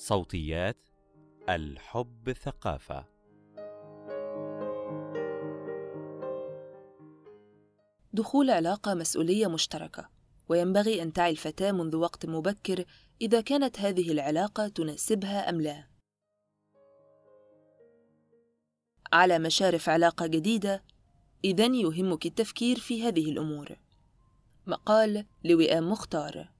صوتيات الحب ثقافة دخول علاقة مسؤولية مشتركة وينبغي أن تعي الفتاة منذ وقت مبكر إذا كانت هذه العلاقة تناسبها أم لا. على مشارف علاقة جديدة، إذا يهمك التفكير في هذه الأمور. مقال لوئام مختار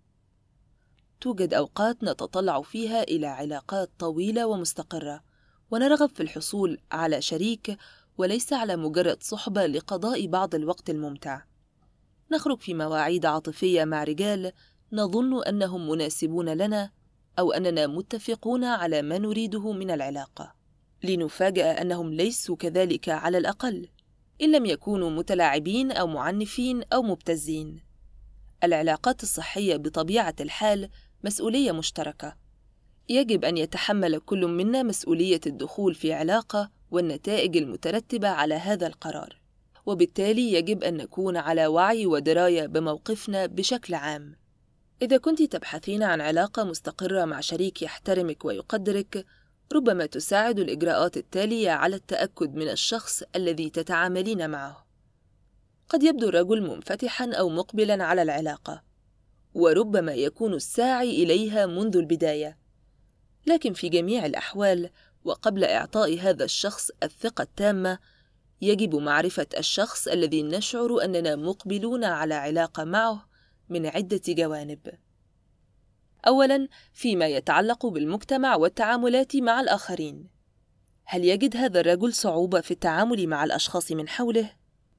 توجد أوقات نتطلع فيها إلى علاقات طويلة ومستقرة، ونرغب في الحصول على شريك وليس على مجرد صحبة لقضاء بعض الوقت الممتع. نخرج في مواعيد عاطفية مع رجال نظن أنهم مناسبون لنا أو أننا متفقون على ما نريده من العلاقة، لنفاجأ أنهم ليسوا كذلك على الأقل، إن لم يكونوا متلاعبين أو معنفين أو مبتزين. العلاقات الصحية بطبيعة الحال مسؤولية مشتركة. يجب أن يتحمل كل منا مسؤولية الدخول في علاقة والنتائج المترتبة على هذا القرار. وبالتالي يجب أن نكون على وعي ودراية بموقفنا بشكل عام. إذا كنت تبحثين عن علاقة مستقرة مع شريك يحترمك ويقدرك، ربما تساعد الإجراءات التالية على التأكد من الشخص الذي تتعاملين معه. قد يبدو الرجل منفتحًا أو مقبلًا على العلاقة، وربما يكون الساعي إليها منذ البداية. لكن في جميع الأحوال، وقبل إعطاء هذا الشخص الثقة التامة، يجب معرفة الشخص الذي نشعر أننا مقبلون على علاقة معه من عدة جوانب. أولاً، فيما يتعلق بالمجتمع والتعاملات مع الآخرين. هل يجد هذا الرجل صعوبة في التعامل مع الأشخاص من حوله؟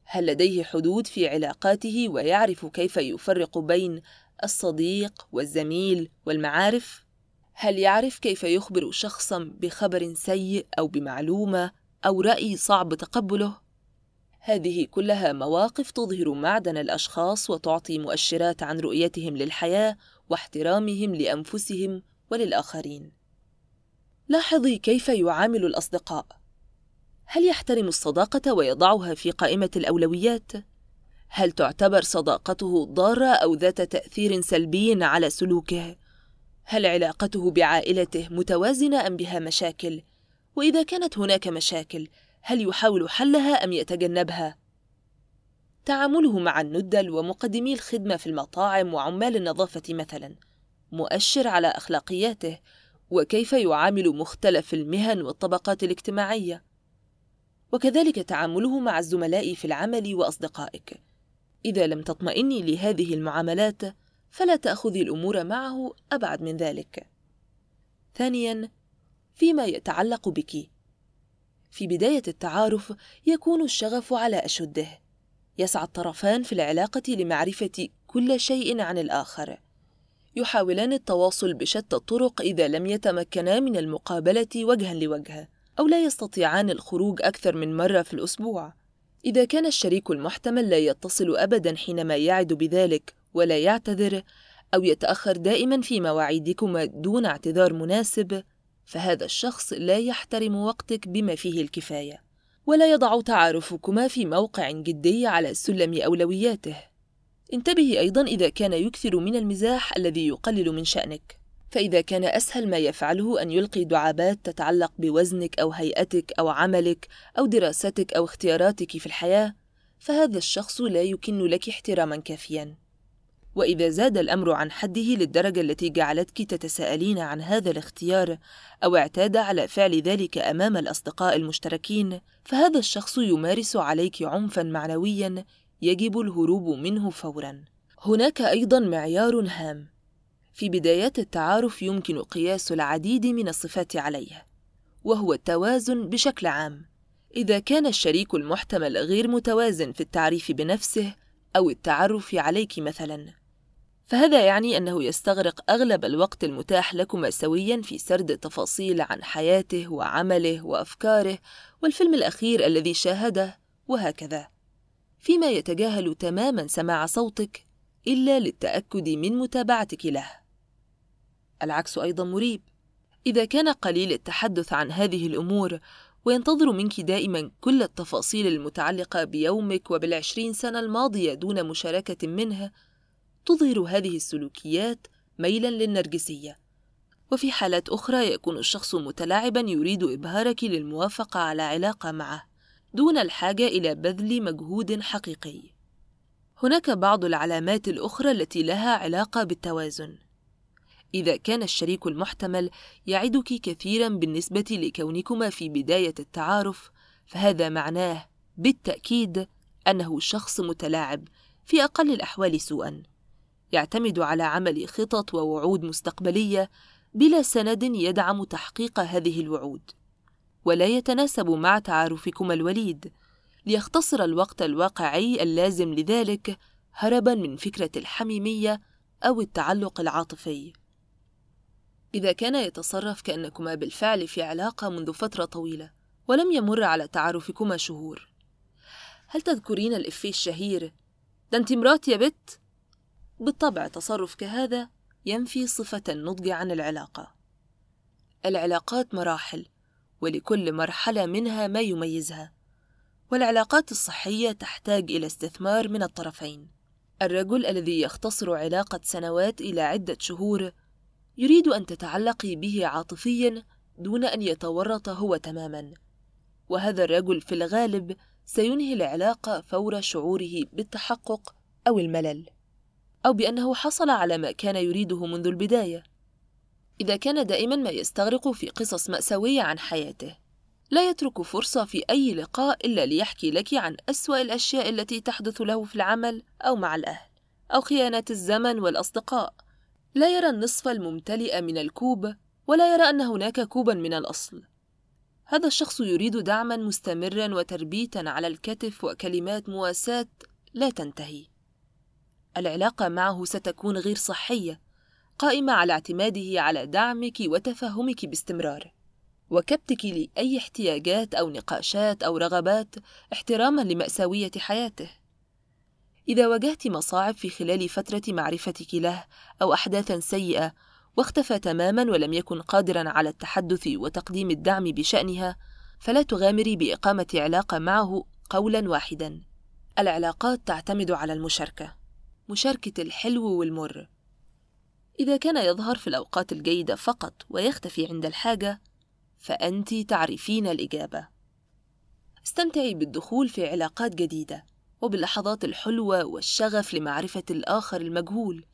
هل لديه حدود في علاقاته ويعرف كيف يفرق بين الصديق والزميل والمعارف؟ هل يعرف كيف يخبر شخصا بخبر سيء أو بمعلومة أو رأي صعب تقبله؟ هذه كلها مواقف تظهر معدن الأشخاص وتعطي مؤشرات عن رؤيتهم للحياة واحترامهم لأنفسهم وللآخرين. لاحظي كيف يعامل الأصدقاء. هل يحترم الصداقة ويضعها في قائمة الأولويات؟ هل تعتبر صداقته ضارة أو ذات تأثير سلبي على سلوكه؟ هل علاقته بعائلته متوازنة أم بها مشاكل؟ وإذا كانت هناك مشاكل، هل يحاول حلها أم يتجنبها؟ تعامله مع الندل ومقدمي الخدمة في المطاعم وعمال النظافة مثلاً، مؤشر على أخلاقياته وكيف يعامل مختلف المهن والطبقات الاجتماعية. وكذلك تعامله مع الزملاء في العمل وأصدقائك. إذا لم تطمئني لهذه المعاملات، فلا تأخذي الأمور معه أبعد من ذلك. ثانياً، فيما يتعلق بك. في بداية التعارف يكون الشغف على أشده. يسعى الطرفان في العلاقة لمعرفة كل شيء عن الآخر. يحاولان التواصل بشتى الطرق إذا لم يتمكنا من المقابلة وجها لوجه أو لا يستطيعان الخروج أكثر من مرة في الأسبوع. إذا كان الشريك المحتمل لا يتصل ابدا حينما يعد بذلك ولا يعتذر أو يتأخر دائما في مواعيدكما دون اعتذار مناسب فهذا الشخص لا يحترم وقتك بما فيه الكفاية ولا يضع تعارفكما في موقع جدي على سلم أولوياته. انتبهي أيضا إذا كان يكثر من المزاح الذي يقلل من شأنك. فإذا كان أسهل ما يفعله أن يلقي دعابات تتعلق بوزنك أو هيئتك أو عملك أو دراستك أو اختياراتك في الحياة فهذا الشخص لا يكن لك احتراما كافيا. وإذا زاد الأمر عن حده للدرجة التي جعلتك تتساءلين عن هذا الاختيار أو اعتاد على فعل ذلك أمام الأصدقاء المشتركين فهذا الشخص يمارس عليك عنفا معنويا يجب الهروب منه فورا. هناك أيضا معيار هام. في بدايات التعارف يمكن قياس العديد من الصفات عليه وهو التوازن بشكل عام. إذا كان الشريك المحتمل غير متوازن في التعريف بنفسه أو التعرف عليك مثلا فهذا يعني أنه يستغرق أغلب الوقت المتاح لكما سويا في سرد تفاصيل عن حياته وعمله وأفكاره والفيلم الأخير الذي شاهده وهكذا. فيما يتجاهل تماما سماع صوتك إلا للتأكد من متابعتك له. العكس أيضا مريب إذا كان قليل التحدث عن هذه الأمور وينتظر منك دائما كل التفاصيل المتعلقة بيومك وبالعشرين سنة الماضية دون مشاركة منه تظهر هذه السلوكيات ميلا للنرجسية وفي حالات أخرى يكون الشخص متلاعبا يريد إبهارك للموافقة على علاقة معه دون الحاجة إلى بذل مجهود حقيقي. هناك بعض العلامات الأخرى التي لها علاقة بالتوازن. إذا كان الشريك المحتمل يعدك كثيرا بالنسبة لكونكما في بداية التعارف، فهذا معناه بالتأكيد أنه شخص متلاعب في أقل الأحوال سوءًا. يعتمد على عمل خطط ووعود مستقبلية بلا سند يدعم تحقيق هذه الوعود ولا يتناسب مع تعارفكما الوليد ليختصر الوقت الواقعي اللازم لذلك هربا من فكرة الحميمية أو التعلق العاطفي إذا كان يتصرف كأنكما بالفعل في علاقة منذ فترة طويلة ولم يمر على تعارفكما شهور هل تذكرين الإفيه الشهير ده أنت مراتي يا بت بالطبع تصرف كهذا ينفي صفة النضج عن العلاقة. العلاقات مراحل، ولكل مرحلة منها ما يميزها، والعلاقات الصحية تحتاج إلى استثمار من الطرفين. الرجل الذي يختصر علاقة سنوات إلى عدة شهور يريد أن تتعلقي به عاطفيًا دون أن يتورط هو تمامًا، وهذا الرجل في الغالب سينهي العلاقة فور شعوره بالتحقق أو الملل. أو بأنه حصل على ما كان يريده منذ البداية إذا كان دائما ما يستغرق في قصص مأساوية عن حياته لا يترك فرصة في أي لقاء إلا ليحكي لك عن أسوأ الأشياء التي تحدث له في العمل أو مع الأهل أو خيانات الزمن والأصدقاء لا يرى النصف الممتلئ من الكوب ولا يرى أن هناك كوبا من الأصل. هذا الشخص يريد دعما مستمرا وتربيتا على الكتف وكلمات مواساة لا تنتهي. العلاقة معه ستكون غير صحية قائمة على اعتماده على دعمك وتفهمك باستمرار. وكبتك لأي احتياجات أو نقاشات أو رغبات احتراما لمأساوية حياته. إذا واجهت مصاعب في خلال فترة معرفتك له أو أحداثا سيئة واختفى تماما ولم يكن قادرا على التحدث وتقديم الدعم بشأنها فلا تغامري بإقامة علاقة معه قولا واحدا. العلاقات تعتمد على المشاركة. مشاركة الحلو والمر. إذا كان يظهر في الأوقات الجيدة فقط ويختفي عند الحاجة فأنت تعرفين الإجابة. استمتعي بالدخول في علاقات جديدة. وباللحظات الحلوة والشغف لمعرفة الآخر المجهول.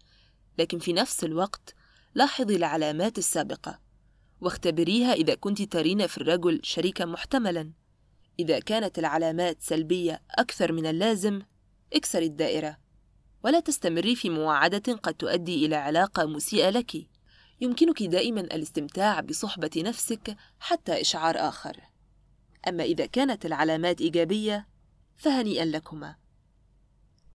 لكن في نفس الوقت لاحظي العلامات السابقة واختبريها إذا كنت ترين في الرجل شريكا محتملا. إذا كانت العلامات سلبية أكثر من اللازم اكسري الدائرة ولا تستمري في مواعدة قد تؤدي إلى علاقة مسيئة لك. يمكنك دائما الاستمتاع بصحبة نفسك حتى إشعار آخر. أما إذا كانت العلامات إيجابية فهنيئا لكما.